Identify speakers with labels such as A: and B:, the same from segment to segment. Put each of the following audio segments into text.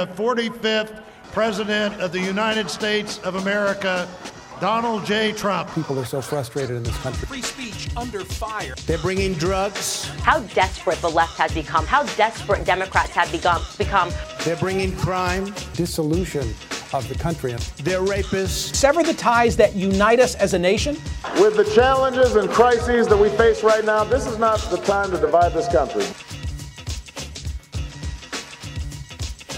A: The 45th President of the United States of America, Donald J. Trump.
B: People are so frustrated in this country.
C: Free speech under fire.
D: They're bringing drugs.
E: How desperate the left has become, how desperate Democrats have become. become.
D: They're bringing crime.
B: Dissolution of the country.
D: They're rapists.
C: Sever the ties that unite us as a nation.
F: With the challenges and crises that we face right now, this is not the time to divide this country.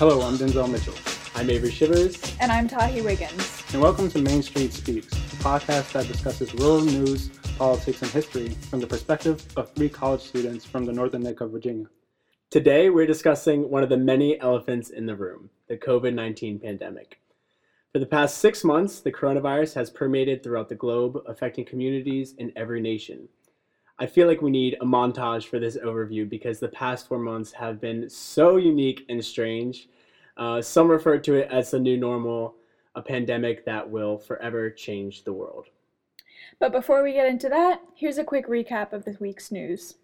G: Hello, I'm Denzel Mitchell.
H: I'm Avery Shivers.
I: And I'm Tahi Wiggins.
G: And welcome to Main Street Speaks, a podcast that discusses rural news, politics, and history from the perspective of three college students from the northern neck of Virginia.
H: Today, we're discussing one of the many elephants in the room the COVID 19 pandemic. For the past six months, the coronavirus has permeated throughout the globe, affecting communities in every nation. I feel like we need a montage for this overview because the past four months have been so unique and strange. Uh, some refer to it as the new normal, a pandemic that will forever change the world.
I: But before we get into that, here's a quick recap of this week's news.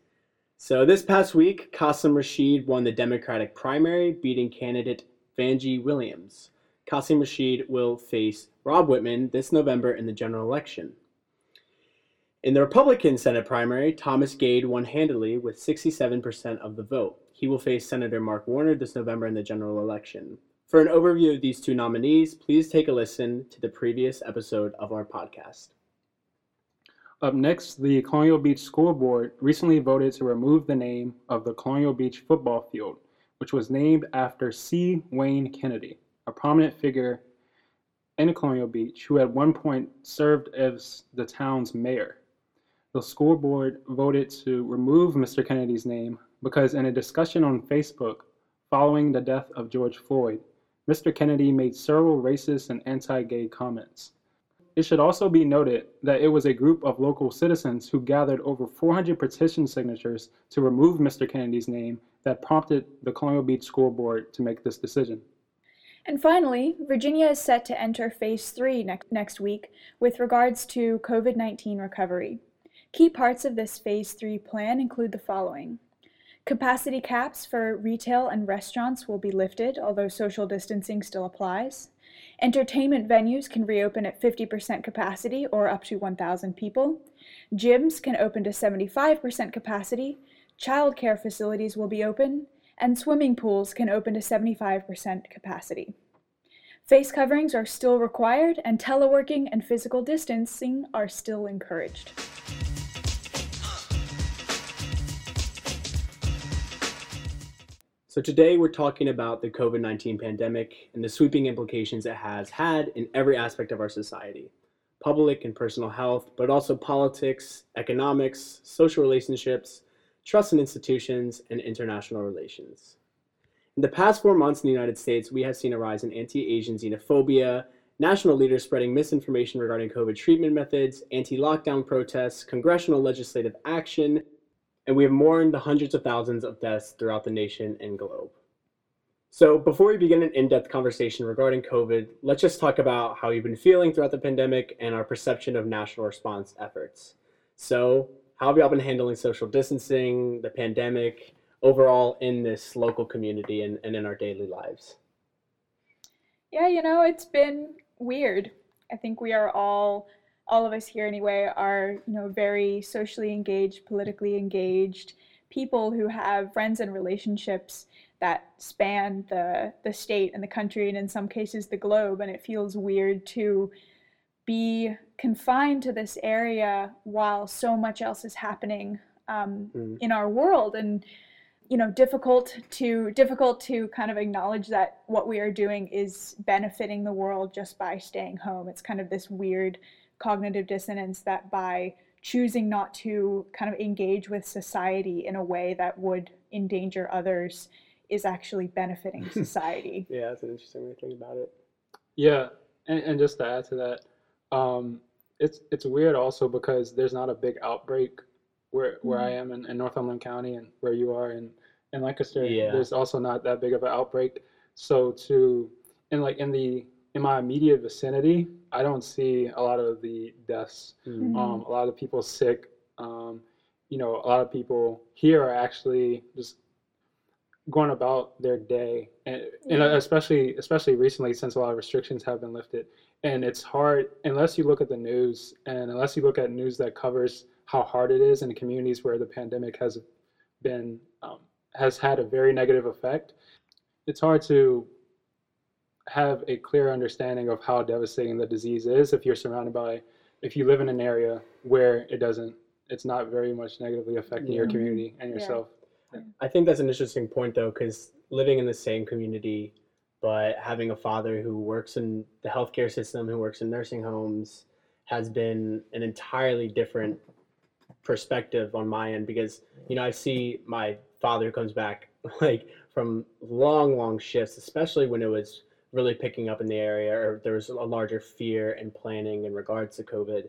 H: So, this past week, Qasim Rashid won the Democratic primary, beating candidate Vangie Williams. Qasim Rashid will face Rob Wittman this November in the general election. In the Republican Senate primary, Thomas Gade won handily with 67% of the vote. He will face Senator Mark Warner this November in the general election. For an overview of these two nominees, please take a listen to the previous episode of our podcast.
G: Up next, the Colonial Beach School Board recently voted to remove the name of the Colonial Beach football field, which was named after C. Wayne Kennedy, a prominent figure in Colonial Beach who at one point served as the town's mayor the school board voted to remove Mr. Kennedy's name because in a discussion on Facebook following the death of George Floyd, Mr. Kennedy made several racist and anti-gay comments. It should also be noted that it was a group of local citizens who gathered over 400 petition signatures to remove Mr. Kennedy's name that prompted the Colonial Beach School Board to make this decision.
I: And finally, Virginia is set to enter phase three next, week with regards to COVID 19 recovery. Key parts of this Phase 3 plan include the following. Capacity caps for retail and restaurants will be lifted, although social distancing still applies. Entertainment venues can reopen at 50% capacity or up to 1,000 people. Gyms can open to 75% capacity. Childcare facilities will be open. And swimming pools can open to 75% capacity. Face coverings are still required, and teleworking and physical distancing are still encouraged.
H: So, today we're talking about the COVID 19 pandemic and the sweeping implications it has had in every aspect of our society public and personal health, but also politics, economics, social relationships, trust in institutions, and international relations. In the past four months in the United States, we have seen a rise in anti Asian xenophobia, national leaders spreading misinformation regarding COVID treatment methods, anti lockdown protests, congressional legislative action, and we have mourned the hundreds of thousands of deaths throughout the nation and globe. So, before we begin an in depth conversation regarding COVID, let's just talk about how you've been feeling throughout the pandemic and our perception of national response efforts. So, how have y'all been handling social distancing, the pandemic, overall in this local community and, and in our daily lives?
I: Yeah, you know, it's been weird. I think we are all all of us here anyway are you know very socially engaged politically engaged people who have friends and relationships that span the the state and the country and in some cases the globe and it feels weird to be confined to this area while so much else is happening um, mm. in our world and you know difficult to difficult to kind of acknowledge that what we are doing is benefiting the world just by staying home it's kind of this weird cognitive dissonance that by choosing not to kind of engage with society in a way that would endanger others is actually benefiting society.
H: yeah, that's an interesting way to think about it.
G: Yeah, and, and just to add to that, um, it's it's weird also because there's not a big outbreak where where mm-hmm. I am in, in, Northumberland County and where you are in in Lancaster. Yeah. There's also not that big of an outbreak. So to and like in the in my immediate vicinity, I don't see a lot of the deaths. Mm-hmm. Um, a lot of people sick. Um, you know, a lot of people here are actually just going about their day, and, and especially especially recently since a lot of restrictions have been lifted. And it's hard unless you look at the news and unless you look at news that covers how hard it is in communities where the pandemic has been um, has had a very negative effect. It's hard to have a clear understanding of how devastating the disease is if you're surrounded by if you live in an area where it doesn't it's not very much negatively affecting your community and
I: Yeah.
G: yourself
H: I think that's an interesting point though, because living in the same community, but having a father who works in the healthcare system, who works in nursing homes, has been an entirely different perspective on my end because you know I see my father comes back like from long, long shifts, especially when it was really picking up in the area or there was a larger fear and planning in regards to COVID,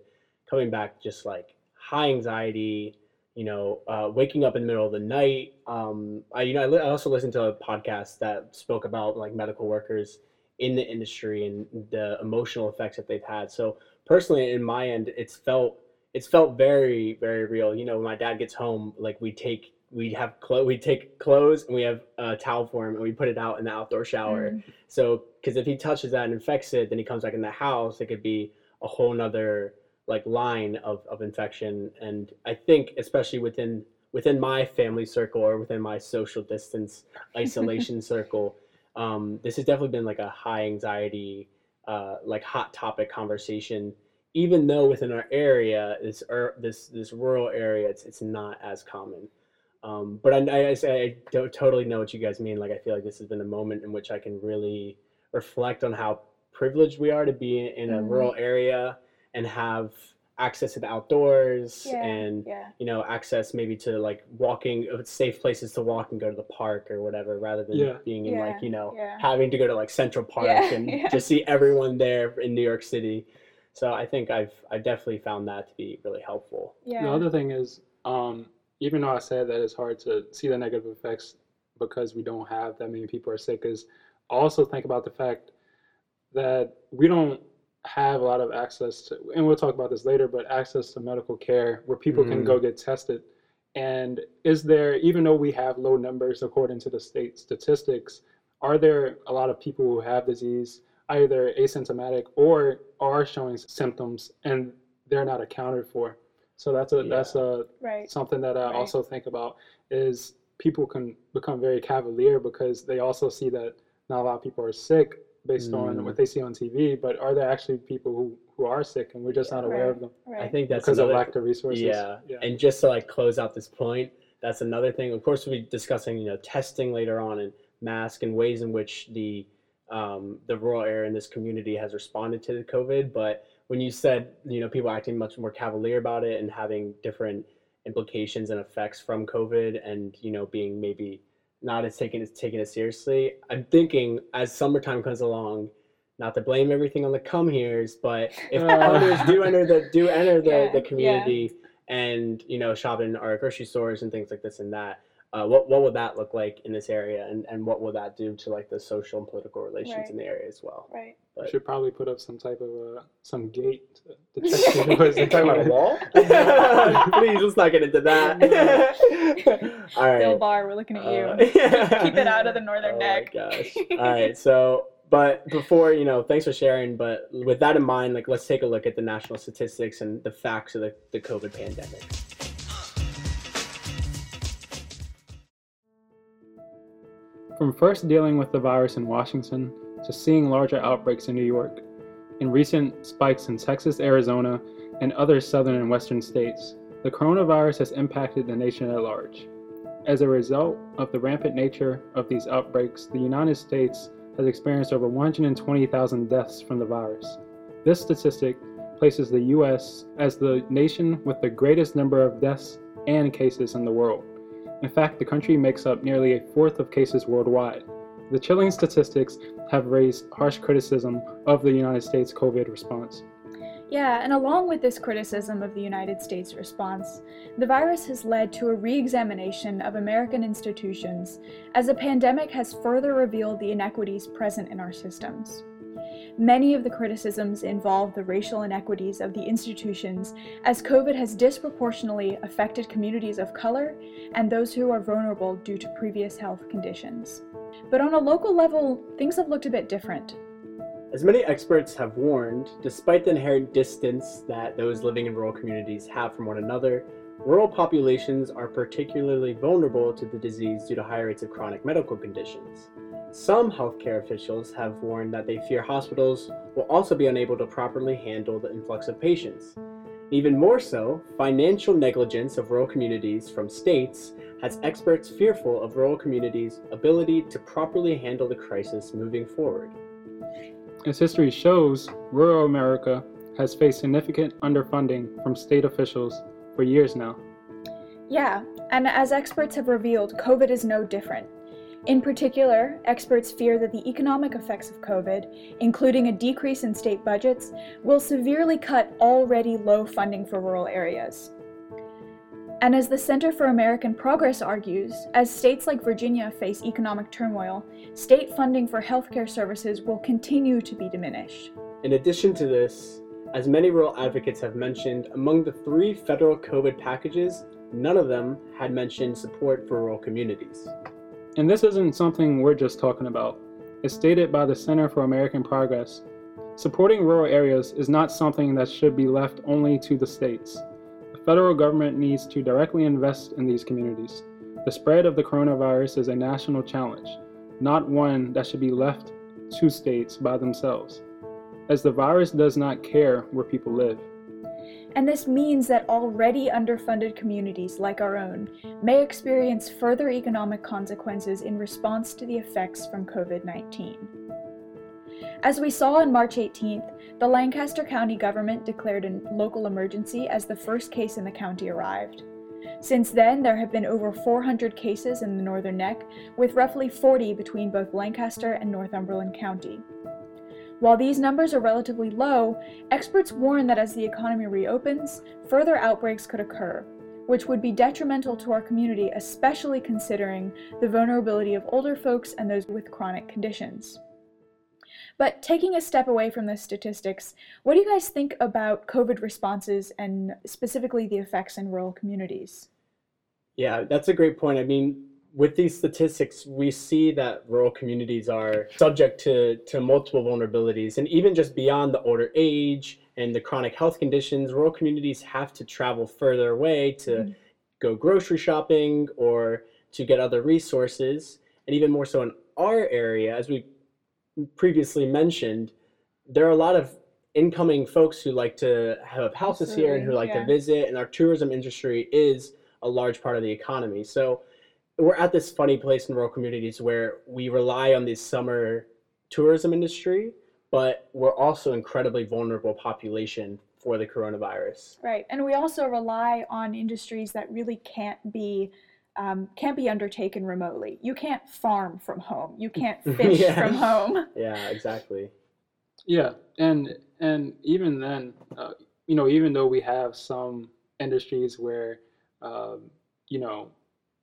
H: coming back just like high anxiety, you know, uh, waking up in the middle of the night. Um, I, you know, I, li- I also listened to a podcast that spoke about like medical workers in the industry and the emotional effects that they've had. So personally, in my end, it's felt it's felt very very real. You know, when my dad gets home, like we take we have clo- we take clothes and we have a towel for him and we put it out in the outdoor shower.
I: Mm.
H: So because if he touches that and infects it, then he comes back in the house. It could be a whole nother like line of, of infection. And I think especially within within my family circle or within my social distance isolation circle, um, this has definitely been like a high anxiety, uh, like hot topic conversation. Even though within our area, this ur- this this rural area, it's it's not as common. Um, but I, I, I don't totally know what you guys mean. Like I feel like this has been a moment in which I can really reflect on how privileged we are to be in a
I: Mhm.
H: rural area and have access to the outdoors
I: Yeah,
H: and
I: yeah.
H: you know access maybe to like walking uh, safe places to walk and go to the park or whatever rather than
G: Yeah.
H: being in like you know
I: yeah.
H: having to go to like central park
I: Yeah,
H: and
I: yeah.
H: just see everyone there in new york city so i think i've i definitely found that to be really helpful
I: Yeah.
G: the other thing is um, even though i said that it's hard to see the negative effects because we don't have that many people are sick is also think about the fact that we don't have a lot of access to and we'll talk about this later but access to medical care where people can
H: Mm.
G: go get tested and is there even though we have low numbers according to the state statistics are there a lot of people who have disease either asymptomatic or are showing symptoms and they're not accounted for so that's a that's a
I: Right.
G: something that I
I: Right.
G: also think about is people can become very cavalier because they also see that not a lot of people are sick based on
H: Mm.
G: what they see on TV, but are there actually people who, who are sick and we're just not aware
I: Right.
G: of them
I: Right.
H: i think that's
G: because of lack of resources?
H: Yeah.
G: yeah.
H: And just to like close out this point, that's another thing. Of course, we'll be discussing, you know, testing later on and mask and ways in which the um, the rural area in this community has responded to the COVID. But when you said, you know, people acting much more cavalier about it and having different implications and effects from COVID and, you know, being maybe not as taken as taking it seriously, I'm thinking as summertime comes along, not to blame everything on the come here's, but if others uh. do enter the do enter the,
I: Yeah,
H: the
I: yeah.
H: community and you know shop in our grocery stores and things like this and that uh, what what would that look like in this area and, and what will that do to like the social and political relations
I: Right.
H: in the area as well
I: Right.
G: We
H: but-
G: should probably put up some type of uh, some gate to, to check the noise.
H: You're talking about a wall please let's not get into that all right
I: Bill Barr, we're looking at you.
H: Uh,
I: Keep it out of the northern
H: oh
I: neck.
H: my gosh all right so but before you know thanks for sharing but with that in mind like let's take a look at the national statistics and the facts of the, the covid pandemic
G: From first dealing with the virus in Washington to seeing larger outbreaks in New York, and recent spikes in Texas, Arizona, and other southern and western states, the coronavirus has impacted the nation at large. As a result of the rampant nature of these outbreaks, the United States has experienced over 120,000 deaths from the virus. This statistic places the U.S. as the nation with the greatest number of deaths and cases in the world. In fact, the country makes up nearly a fourth of cases worldwide. The chilling statistics have raised harsh criticism of the United States COVID response.
I: Yeah, and along with this criticism of the United States response, the virus has led to a re examination of American institutions as the pandemic has further revealed the inequities present in our systems. Many of the criticisms involve the racial inequities of the institutions, as COVID has disproportionately affected communities of color and those who are vulnerable due to previous health conditions. But on a local level, things have looked a bit different.
H: As many experts have warned, despite the inherent distance that those living in rural communities have from one another, rural populations are particularly vulnerable to the disease due to high rates of chronic medical conditions. Some healthcare officials have warned that they fear hospitals will also be unable to properly handle the influx of patients. Even more so, financial negligence of rural communities from states has experts fearful of rural communities' ability to properly handle the crisis moving forward.
G: As history shows, rural America has faced significant underfunding from state officials for years now.
I: Yeah, and as experts have revealed, COVID is no different. In particular, experts fear that the economic effects of COVID, including a decrease in state budgets, will severely cut already low funding for rural areas. And as the Center for American Progress argues, as states like Virginia face economic turmoil, state funding for healthcare services will continue to be diminished.
H: In addition to this, as many rural advocates have mentioned, among the three federal COVID packages, none of them had mentioned support for rural communities.
G: And this isn't something we're just talking about. It's stated by the Center for American Progress. Supporting rural areas is not something that should be left only to the states. The federal government needs to directly invest in these communities. The spread of the coronavirus is a national challenge, not one that should be left to states by themselves, as the virus does not care where people live.
I: And this means that already underfunded communities like our own may experience further economic consequences in response to the effects from COVID 19. As we saw on March 18th, the Lancaster County government declared a local emergency as the first case in the county arrived. Since then, there have been over 400 cases in the Northern Neck, with roughly 40 between both Lancaster and Northumberland County. While these numbers are relatively low, experts warn that as the economy reopens, further outbreaks could occur, which would be detrimental to our community, especially considering the vulnerability of older folks and those with chronic conditions. But taking a step away from the statistics, what do you guys think about COVID responses and specifically the effects in rural communities?
H: Yeah, that's a great point. I mean, with these statistics, we see that rural communities are subject to, to multiple vulnerabilities. And even just beyond the older age and the chronic health conditions, rural communities have to travel further away to mm-hmm. go grocery shopping or to get other resources. And even more so in our area, as we previously mentioned, there are a lot of incoming folks who like to have houses Absolutely, here and who like yeah. to visit, and our tourism industry is a large part of the economy. So we're at this funny place in rural communities where we rely on the summer tourism industry, but we're also incredibly vulnerable population for the coronavirus.
I: Right, and we also rely on industries that really can't be um, can't be undertaken remotely. You can't farm from home. You can't fish yeah. from home.
H: Yeah, exactly.
G: Yeah, and and even then, uh, you know, even though we have some industries where, um, you know,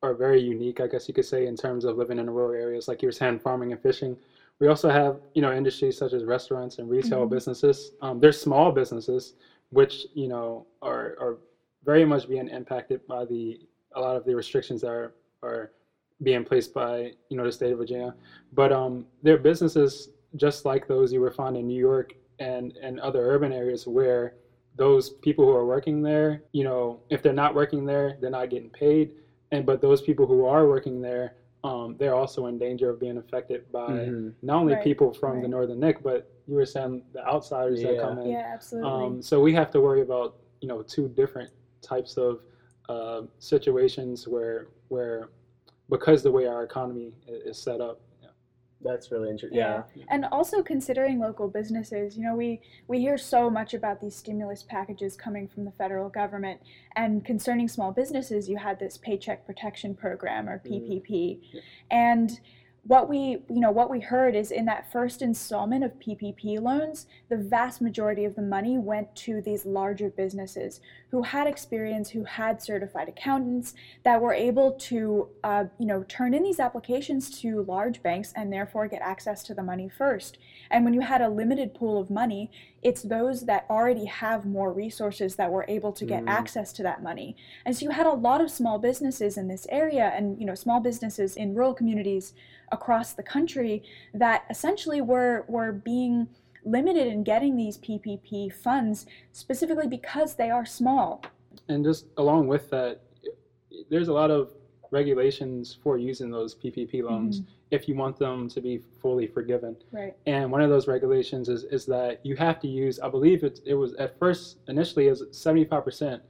G: are very unique, I guess you could say, in terms of living in rural areas, like you were saying, farming and fishing. We also have, you know, industries such as restaurants and retail mm-hmm. businesses. Um, they're small businesses, which you know are are very much being impacted by the a lot of the restrictions that are are being placed by you know the state of Virginia. But um, there are businesses just like those you would find in New York and and other urban areas where those people who are working there, you know, if they're not working there, they're not getting paid. And but those people who are working there, um, they're also in danger of being affected by mm-hmm. not only right. people from right. the Northern Neck, but you were saying the outsiders
I: yeah.
G: that come in.
I: Yeah, absolutely. Um,
G: so we have to worry about you know two different types of uh, situations where where because the way our economy is set up
H: that's really interesting yeah.
I: yeah. and also considering local businesses you know we we hear so much about these stimulus packages coming from the federal government and concerning small businesses you had this paycheck protection program or ppp mm. yeah. and what we you know what we heard is in that first installment of PPP loans the vast majority of the money went to these larger businesses who had experience who had certified accountants that were able to uh, you know turn in these applications to large banks and therefore get access to the money first and when you had a limited pool of money it's those that already have more resources that were able to get mm. access to that money and so you had a lot of small businesses in this area and you know small businesses in rural communities across the country that essentially were were being limited in getting these PPP funds specifically because they are small.
G: And just along with that, there's a lot of regulations for using those PPP loans mm-hmm. if you want them to be fully forgiven.
I: Right.
G: And one of those regulations is, is that you have to use, I believe it, it was at first, initially, is 75%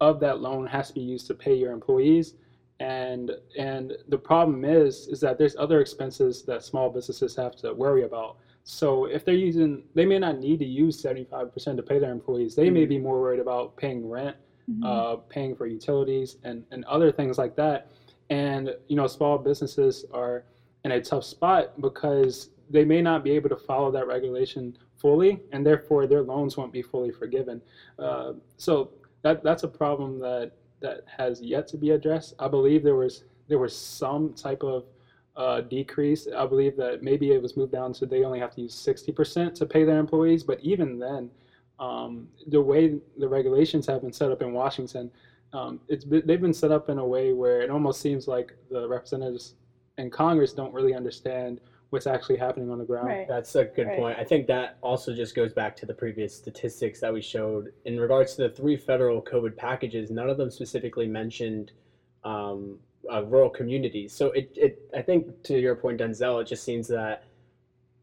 G: of that loan has to be used to pay your employees and and the problem is is that there's other expenses that small businesses have to worry about so if they're using they may not need to use 75% to pay their employees they mm-hmm. may be more worried about paying rent mm-hmm. uh, paying for utilities and and other things like that and you know small businesses are in a tough spot because they may not be able to follow that regulation fully and therefore their loans won't be fully forgiven uh, so that that's a problem that that has yet to be addressed. I believe there was there was some type of uh, decrease. I believe that maybe it was moved down to they only have to use 60% to pay their employees. But even then, um, the way the regulations have been set up in Washington, um, it's been, they've been set up in a way where it almost seems like the representatives in Congress don't really understand what's actually happening on the ground.
I: Right.
H: That's a good right. point. I think that also just goes back to the previous statistics that we showed in regards to the three federal COVID packages. None of them specifically mentioned um, uh, rural communities. So it, it, I think to your point, Denzel, it just seems that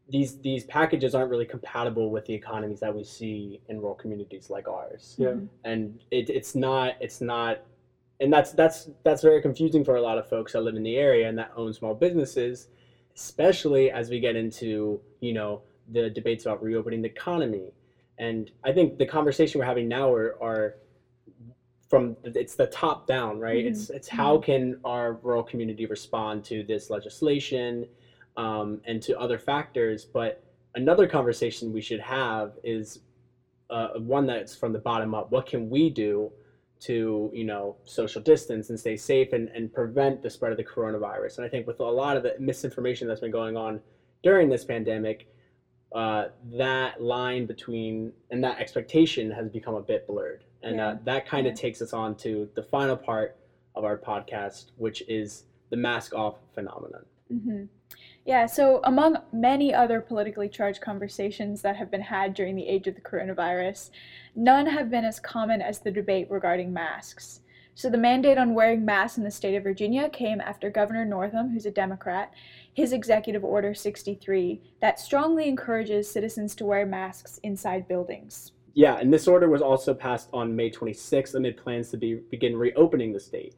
H: these these packages aren't really compatible with the economies that we see in rural communities like ours.
G: Yeah.
H: And it, it's not it's not and that's that's that's very confusing for a lot of folks that live in the area and that own small businesses especially as we get into you know the debates about reopening the economy and i think the conversation we're having now are, are from it's the top down right mm-hmm. it's it's how mm-hmm. can our rural community respond to this legislation um, and to other factors but another conversation we should have is uh, one that's from the bottom up what can we do to you know social distance and stay safe and, and prevent the spread of the coronavirus and i think with a lot of the misinformation that's been going on during this pandemic uh, that line between and that expectation has become a bit blurred and yeah. uh, that kind of yeah. takes us on to the final part of our podcast which is the mask off phenomenon
I: mm-hmm. Yeah, so among many other politically charged conversations that have been had during the age of the coronavirus, none have been as common as the debate regarding masks. So the mandate on wearing masks in the state of Virginia came after Governor Northam, who's a Democrat, his executive order 63 that strongly encourages citizens to wear masks inside buildings.
H: Yeah, and this order was also passed on May 26 amid plans to be, begin reopening the state.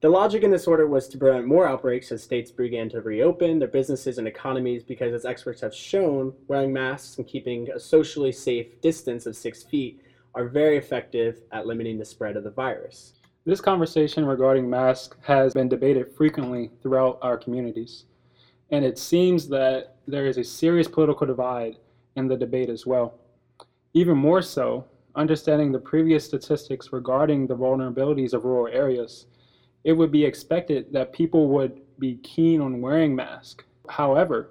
H: The logic in this order was to prevent more outbreaks as states began to reopen their businesses and economies because, as experts have shown, wearing masks and keeping a socially safe distance of six feet are very effective at limiting the spread of the virus.
G: This conversation regarding masks has been debated frequently throughout our communities, and it seems that there is a serious political divide in the debate as well. Even more so, understanding the previous statistics regarding the vulnerabilities of rural areas it would be expected that people would be keen on wearing masks. However,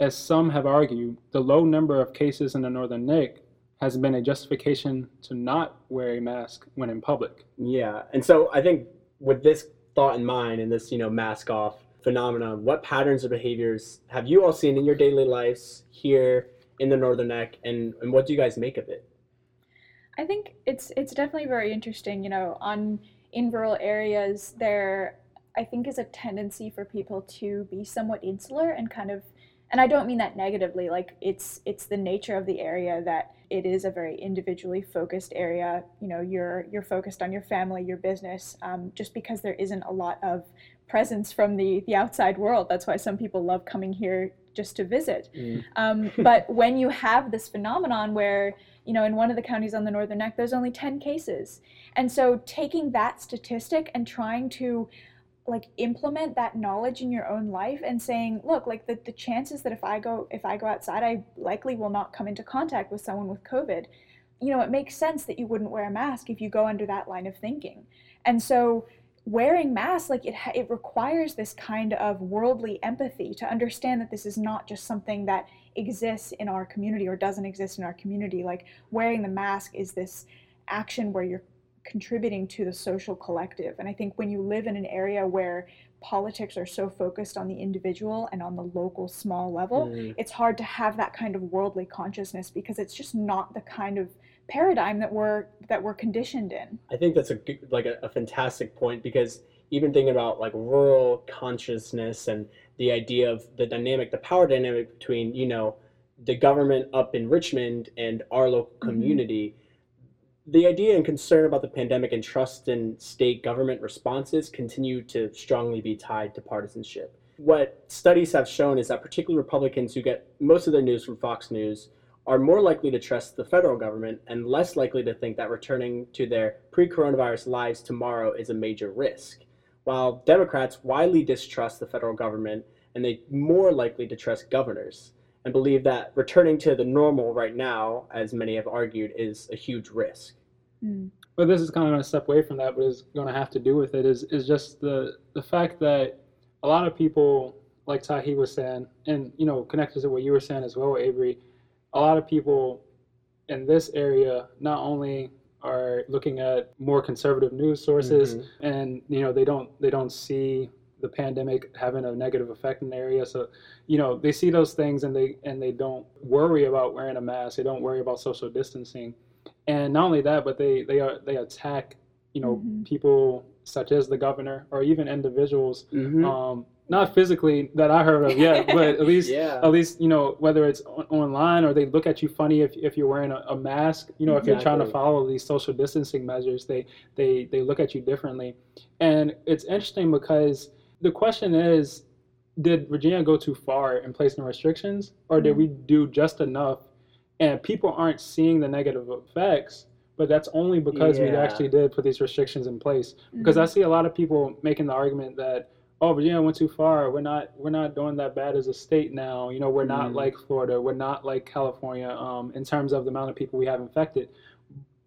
G: as some have argued, the low number of cases in the Northern Neck has been a justification to not wear a mask when in public.
H: Yeah, and so I think with this thought in mind and this, you know, mask off phenomenon, what patterns or behaviors have you all seen in your daily lives here in the Northern Neck, and, and what do you guys make of it?
I: I think it's it's definitely very interesting. You know, on in rural areas, there I think is a tendency for people to be somewhat insular and kind of and I don't mean that negatively like it's it's the nature of the area that it is a very individually focused area you know you're you're focused on your family your business um, just because there isn't a lot of presence from the the outside world that's why some people love coming here just to visit mm. um, but when you have this phenomenon where you know, in one of the counties on the Northern Neck, there's only 10 cases. And so taking that statistic and trying to like implement that knowledge in your own life and saying look like the, the chances that if i go if i go outside i likely will not come into contact with someone with covid you know it makes sense that you wouldn't wear a mask if you go under that line of thinking and so wearing masks like it it requires this kind of worldly empathy to understand that this is not just something that exists in our community or doesn't exist in our community like wearing the mask is this action where you're contributing to the social collective. And I think when you live in an area where politics are so focused on the individual and on the local small level, mm. it's hard to have that kind of worldly consciousness because it's just not the kind of paradigm that we're that we're conditioned in.
H: I think that's a good, like a, a fantastic point because even thinking about like rural consciousness and the idea of the dynamic, the power dynamic between you know the government up in Richmond and our local mm-hmm. community. Mm-hmm the idea and concern about the pandemic and trust in state government responses continue to strongly be tied to partisanship. What studies have shown is that particularly Republicans who get most of their news from Fox News are more likely to trust the federal government and less likely to think that returning to their pre coronavirus lives tomorrow is a major risk. While Democrats widely distrust the federal government and they're more likely to trust governors and believe that returning to the normal right now, as many have argued, is a huge risk.
G: Mm. But this is kind of going to step away from that, but is going to have to do with it is is just the the fact that a lot of people, like Tahi was saying, and you know, connected to what you were saying as well, Avery, a lot of people in this area not only are looking at more conservative news sources mm-hmm. and you know they don't they don't see the pandemic having a negative effect in the area so you know they see those things and they and they don't worry about wearing a mask they don't worry about social distancing and not only that but they they are they attack you know mm-hmm. people such as the governor or even individuals mm-hmm. um, not physically that I heard of yet, but at least yeah. at least you know whether it's on- online or they look at you funny if, if you're wearing a, a mask. You know, if you're trying to follow these social distancing measures, they they they look at you differently. And it's interesting because the question is, did Virginia go too far in placing restrictions, or did mm-hmm. we do just enough? And people aren't seeing the negative effects, but that's only because yeah. we actually did put these restrictions in place. Because mm-hmm. I see a lot of people making the argument that oh virginia went too far we're not we're not doing that bad as a state now you know we're not mm. like florida we're not like california um, in terms of the amount of people we have infected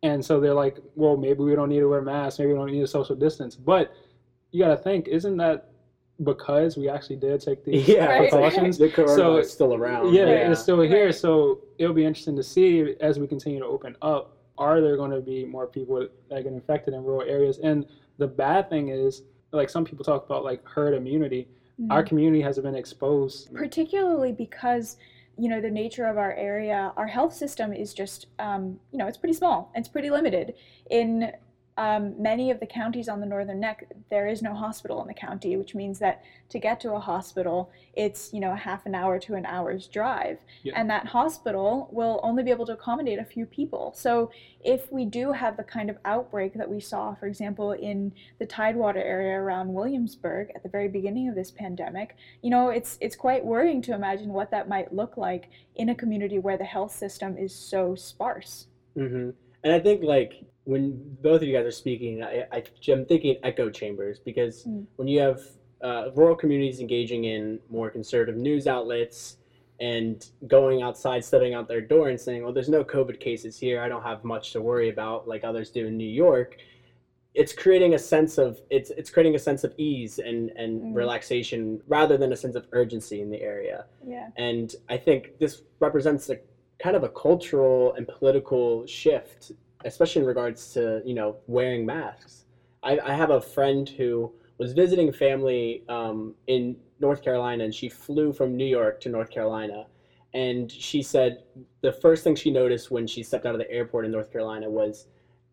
G: and so they're like well maybe we don't need to wear masks maybe we don't need a social distance but you got to think isn't that because we actually did take these yeah, precautions.
H: the coronavirus so it's still around.
G: Yeah, yeah. it's still here. Right. So it'll be interesting to see as we continue to open up. Are there going to be more people that get infected in rural areas? And the bad thing is, like some people talk about, like herd immunity. Mm-hmm. Our community hasn't been exposed,
I: particularly because you know the nature of our area. Our health system is just, um, you know, it's pretty small. It's pretty limited in um, many of the counties on the northern neck, there is no hospital in the county, which means that to get to a hospital, it's you know a half an hour to an hour's drive, yeah. and that hospital will only be able to accommodate a few people. So if we do have the kind of outbreak that we saw, for example, in the Tidewater area around Williamsburg at the very beginning of this pandemic, you know it's it's quite worrying to imagine what that might look like in a community where the health system is so sparse.
H: Mm-hmm. And I think like when both of you guys are speaking, I, I am thinking echo chambers because mm. when you have uh, rural communities engaging in more conservative news outlets and going outside, stepping out their door and saying, "Well, there's no COVID cases here. I don't have much to worry about," like others do in New York. It's creating a sense of it's it's creating a sense of ease and and mm. relaxation rather than a sense of urgency in the area.
I: Yeah.
H: And I think this represents a kind of a cultural and political shift especially in regards to you know wearing masks. I, I have a friend who was visiting family um, in North Carolina, and she flew from New York to North Carolina. And she said the first thing she noticed when she stepped out of the airport in North Carolina was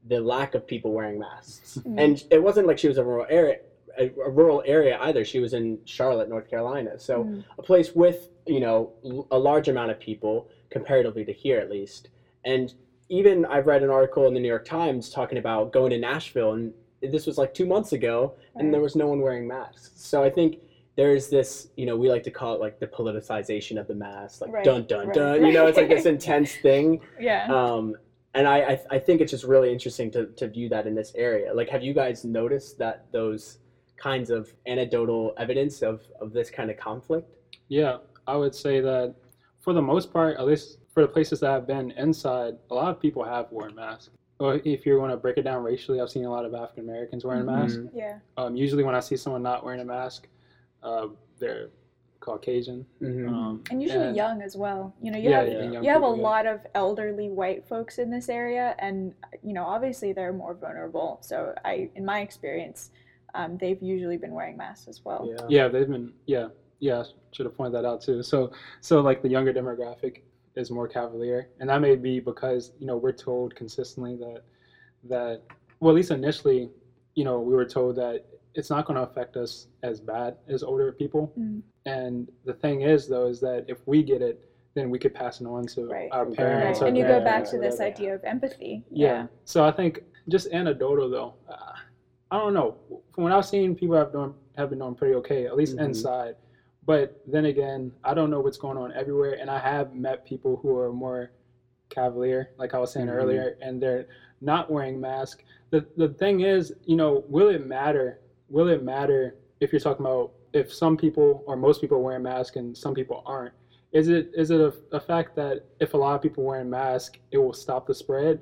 H: the lack of people wearing masks. Mm-hmm. And it wasn't like she was a rural area, a, a, rural area either. She was in Charlotte, North Carolina, so mm. a place with you know a large amount of people comparatively to here at least. And even I've read an article in the New York Times talking about going to Nashville, and this was like two months ago, and there was no one wearing masks. So I think there's this, you know, we like to call it like the politicization of the mask, like right, dun dun right, dun. Right. You know, it's like this intense thing.
I: Yeah.
H: Um, and I, I, I think it's just really interesting to to view that in this area. Like, have you guys noticed that those kinds of anecdotal evidence of, of this kind of conflict?
G: Yeah, I would say that for the most part, at least for the places that I've been inside, a lot of people have worn masks. Or if you want to break it down racially, I've seen a lot of African Americans wearing
H: Mm-hmm.
G: masks.
I: Yeah.
G: Um, usually, when I see someone not wearing a mask, uh, they're Caucasian.
H: Mhm.
G: Um,
I: And usually young as well. You know, you
G: Yeah,
I: have
G: yeah, young
I: you have a
G: yeah.
I: lot of elderly white folks in this area, and you know, obviously they're more vulnerable. So I, in my experience, um, they've usually been wearing masks as well.
H: Yeah.
G: Yeah, they've been. Yeah, yeah. Should have pointed that out too. So, so like the younger demographic is more cavalier, and that may be because you know we're told consistently that that well, at least initially, you know, we were told that it's not going to affect us as bad as older people.
I: Mm.
G: And the thing is, though, is that if we get it, then we could pass it on to
I: Right.
G: our
H: Right.
G: parents. our
I: And you go back to this
G: whatever.
I: idea of empathy.
G: Yeah. So I think just anecdotal though. Uh, I don't know. From what I've seen, people have done have been doing pretty okay, at least
H: Mhm.
G: inside. But then again, I don't know what's going on everywhere, and I have met people who are more cavalier, like I was saying
H: Mhm.
G: earlier, and they're not wearing masks. The the thing is, you know, will it matter? Will it matter if you're talking about if some people or most people are wearing masks and some people aren't? Is it is it a, a fact that if a lot of people wearing masks, it will stop the spread?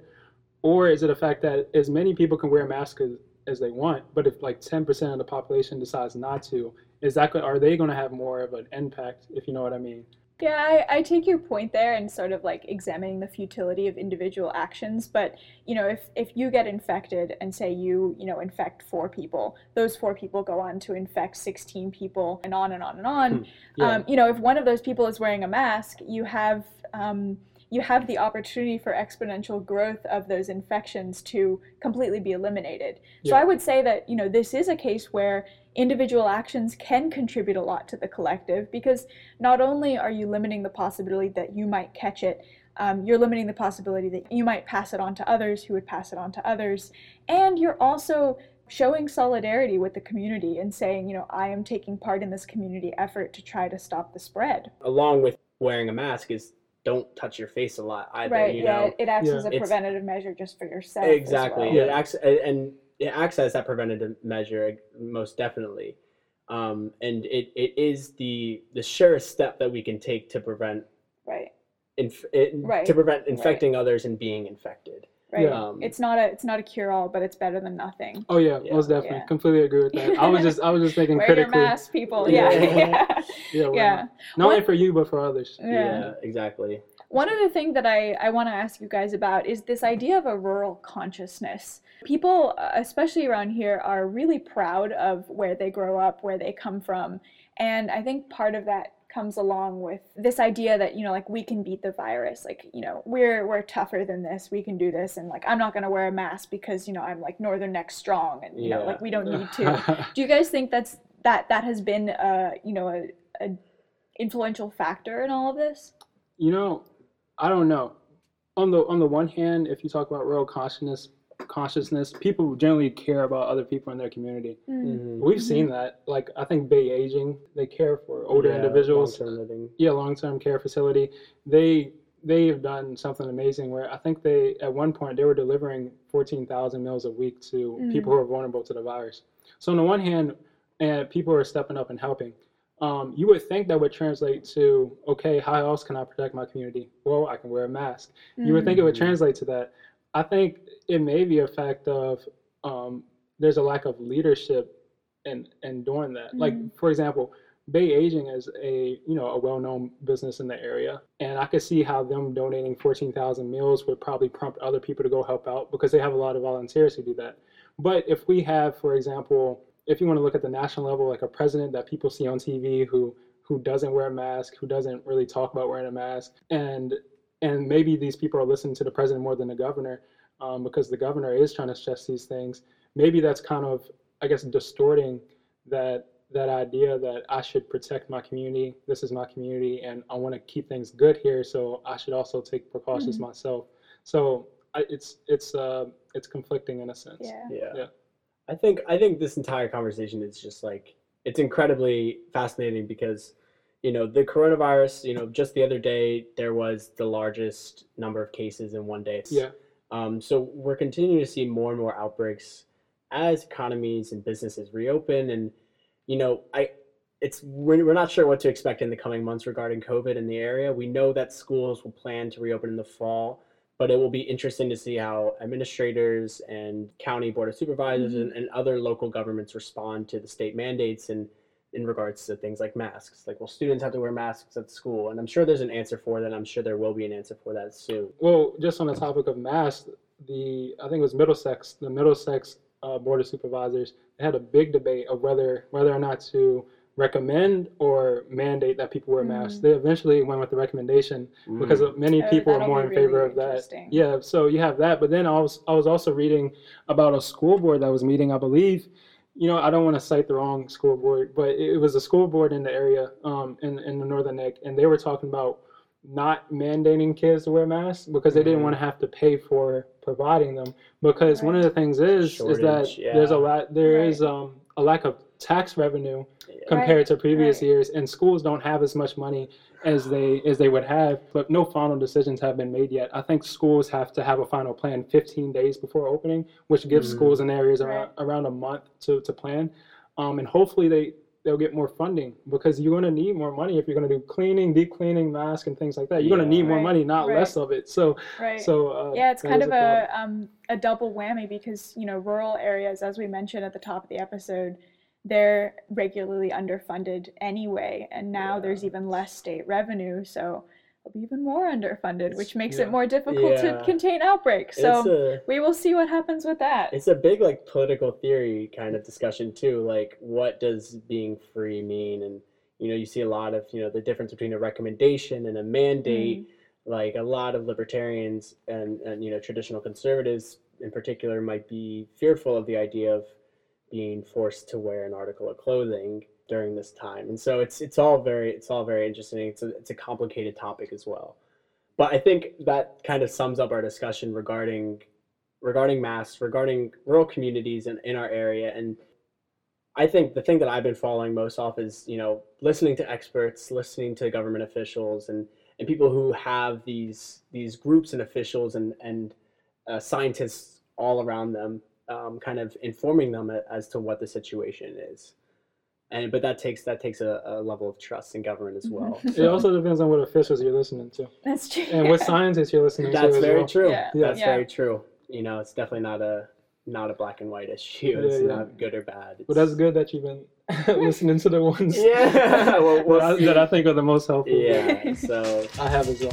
G: Or is it a fact that as many people can wear masks as, as they want, but if like 10% of the population decides not to, is that are they going to have more of an impact, if you know what I mean?
I: Yeah, I, I take your point there and sort of like examining the futility of individual actions. But, you know, if, if you get infected and say you, you know, infect four people, those four people go on to infect 16 people and on and on and on.
G: Yeah.
I: Um, you know, if one of those people is wearing a mask, you have, um, you have the opportunity for exponential growth of those infections to completely be eliminated.
G: Yeah.
I: So I would say that, you know, this is a case where individual actions can contribute a lot to the collective because not only are you limiting the possibility that you might catch it, um, you're limiting the possibility that you might pass it on to others who would pass it on to others. And you're also showing solidarity with the community and saying, you know, I am taking part in this community effort to try to stop the spread.
H: Along with wearing a mask is don't touch your face a lot either.
I: right.
H: You
I: yeah.
H: know?
I: It, it acts
G: Yeah.
I: as a
H: It's-
I: preventative measure just for yourself. as
H: exactly
I: well.
H: it acts and it acts as that preventative measure most definitely um, and it, it is the the surest step that we can take to prevent
I: Right.
H: inf- it,
I: Right,
H: to prevent infecting others and being infected
I: Right.
H: Um,
I: it's not a it's not a cure all, but it's better than nothing.
G: Oh yeah,
H: Yeah.
G: most definitely,
I: Yeah.
G: completely agree with that. I was just I was just thinking
I: Wear your mask, people.
H: Yeah.
I: Yeah. Yeah.
G: Yeah, well,
I: Yeah.
G: Not only for you but for others.
I: Yeah.
H: exactly
I: One other thing that I, I want to ask you guys about is this idea of a rural consciousness. People, uh, especially around here, are really proud of where they grow up, where they come from. And I think part of that comes along with this idea that, you know, like we can beat the virus. Like, you know, we're we're tougher than this. We can do this. And like I'm not gonna wear a mask because, you know, I'm like Northern Neck strong and you know, like we don't need to. do you guys think that's that that has been uh, you know, a, a influential factor in all of this?
G: You know, I don't know. On the on the one hand, if you talk about rural consciousness, consciousness, people generally care about other people in their community.
H: Mhm.
G: We've seen that. Like I think Bay Aging, they care for older
H: Yeah,
G: individuals.
H: long-term living.
G: Yeah, long-term care facility. They they have done something amazing where I think they at one point they were delivering 14,000 meals a week to
I: Mm.
G: people who are vulnerable to the virus. So on the one hand, and people are stepping up and helping. Um, you would think that would translate to okay, how else can I protect my community? Well, I can wear a mask. You would think it would
H: Mhm.
G: translate to that. I think it may be a fact of um, there's a lack of leadership in in doing that. Like
I: Mhm.
G: for example, Bay Aging is a you know a well-known business in the area, and I could see how them donating 14,000 meals would probably prompt other people to go help out because they have a lot of volunteers who do that. But if we have, for example, if you want to look at the national level, like a president that people see on TV who who doesn't wear a mask, who doesn't really talk about wearing a mask, and and maybe these people are listening to the president more than the governor um, because the governor is trying to stress these things. Maybe that's kind of, I guess, distorting that that idea that I should protect my community. This is my community, and I want to keep things good here. So I should also take precautions
I: Mhm.
G: myself. So I, it's it's uh, it's conflicting in a sense.
I: Yeah.
H: yeah.
G: Yeah.
H: I think I think this entire conversation is just like it's incredibly fascinating because you know the coronavirus. You know, just the other day there was the largest number of cases in one day.
G: Yeah.
H: Um, so we're continuing to see more and more outbreaks as economies and businesses reopen and you know i it's we're, we're not sure what to expect in the coming months regarding covid in the area we know that schools will plan to reopen in the fall but it will be interesting to see how administrators and county board of supervisors and, and other local governments respond to the state mandates and in regards to things like masks. Like will students have to wear masks at school? And i'm sure there's an answer for that. I'm sure there will be an answer for that soon.
G: Well, just on the topic of masks, the I think it was Middlesex, the Middlesex uh, Board of Supervisors, they had a big debate of whether whether or not to recommend or mandate that people wear masks. They eventually went with the recommendation because of many
I: Oh,
G: people are more
I: be
G: in favor of that. Yeah, so you have that, but then I was I was also reading about a school board that was meeting, I believe. You know, I don't want to cite the wrong school board, but it, it was a school board in the area, um, in in the Northern Neck, and they were talking about not mandating kids to wear masks because they didn't want to have to pay for providing them. Because one of the things is is that
H: Shortage,
G: there's a lot there
I: Right.
G: is um a lack of tax revenue compared to previous
I: right.
G: years, and schools don't have as much money as they as they would have. But no final decisions have been made yet. I think schools have to have a final plan 15 days before opening, which gives schools and areas around around a month to to plan, um, and hopefully they they'll get more funding because you're going to need more money if you're going to do cleaning, deep cleaning, mask, and things like that. You're going to
H: Yeah.
G: need more money, not
I: right.
G: less of it. So,
I: Right.
G: so uh,
I: yeah, it's kind of
G: problem.
I: a um, a double whammy because you know rural areas, as we mentioned at the top of the episode, they're regularly underfunded anyway, and now there's even less state revenue, so they'll be even more underfunded, which makes
G: yeah.
I: it more difficult
H: Yeah.
I: to contain outbreaks. So
H: a
I: we will see what happens with that.
H: it's a big like political theory kind of discussion too like what does being free mean and you know you see a lot of you know the difference between a recommendation and a mandate mm-hmm. like a lot of libertarians and and you know traditional conservatives in particular might be fearful of the idea of being forced to wear an article of clothing during this time. And so it's it's all very it's all very interesting. It's a, it's a complicated topic as well. But i think that kind of sums up our discussion regarding regarding masks, regarding rural communities in, in our area. And I think the thing that I've been following most off is, you know, listening to experts, listening to government officials and, and people who have these these groups and officials and, and uh, scientists all around them, um, kind of informing them as to what the situation is. And but that takes that takes a, a level of trust in government as well.
G: it also depends on what officials you're listening to
I: That's true.
G: and what scientists you're listening to.
H: That's very
G: well.
H: true.
I: Yeah.
H: That's
I: Yeah.
H: very true. You know, it's definitely not a not a black and white issue. It's
G: Yeah, yeah.
H: not good or bad.
G: But that's good that you've been listening to the ones
H: Yeah, well, we'll
G: that, I, that I think are the most helpful.
H: Yeah. So
G: I have as well.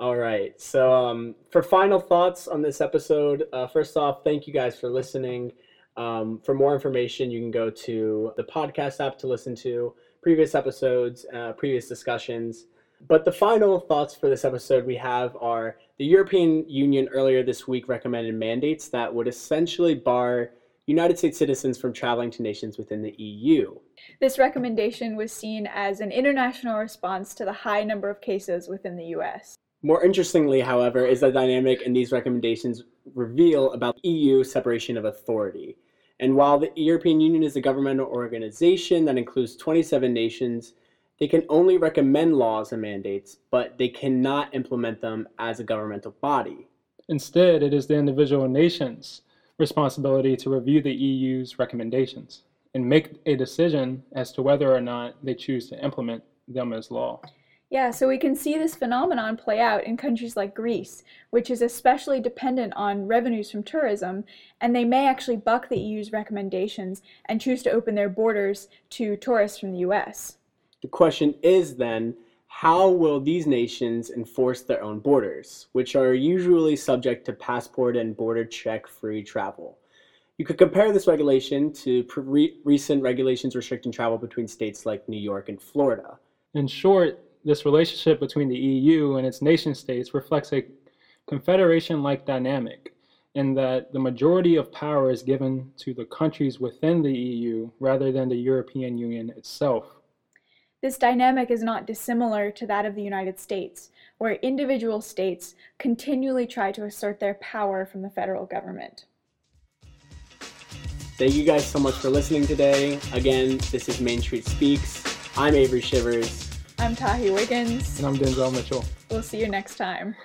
H: All right. So um, for final thoughts on this episode, uh, first off, thank you guys for listening. Um, for more information, you can go to the podcast app to listen to previous episodes, uh, previous discussions. But the final thoughts for this episode we have are the European Union earlier this week recommended mandates that would essentially bar United States citizens from traveling to nations within the EU.
I: This recommendation was seen as an international response to the high number of cases within the US.
H: More interestingly, however, is the dynamic in these recommendations reveal about EU separation of authority. And while the European Union is a governmental organization that includes 27 nations, they can only recommend laws and mandates, but they cannot implement them as a governmental body.
G: Instead, it is the individual nation's responsibility to review the EU's recommendations and make a decision as to whether or not they choose to implement them as law.
I: Yeah, so we can see this phenomenon play out in countries like Greece, which is especially dependent on revenues from tourism, and they may actually buck the EU's recommendations and choose to open their borders to tourists from the US.
H: The question is then how will these nations enforce their own borders, which are usually subject to passport and border check free travel? You could compare this regulation to pre- recent regulations restricting travel between states like New York and Florida.
G: In short, this relationship between the EU and its nation states reflects a confederation like dynamic in that the majority of power is given to the countries within the EU rather than the European Union itself.
I: This dynamic is not dissimilar to that of the United States, where individual states continually try to assert their power from the federal government.
H: Thank you guys so much for listening today. Again, this is Main Street Speaks. I'm Avery Shivers.
I: I'm Tahi Wiggins.
G: And I'm Denzel Mitchell.
I: We'll see you next time.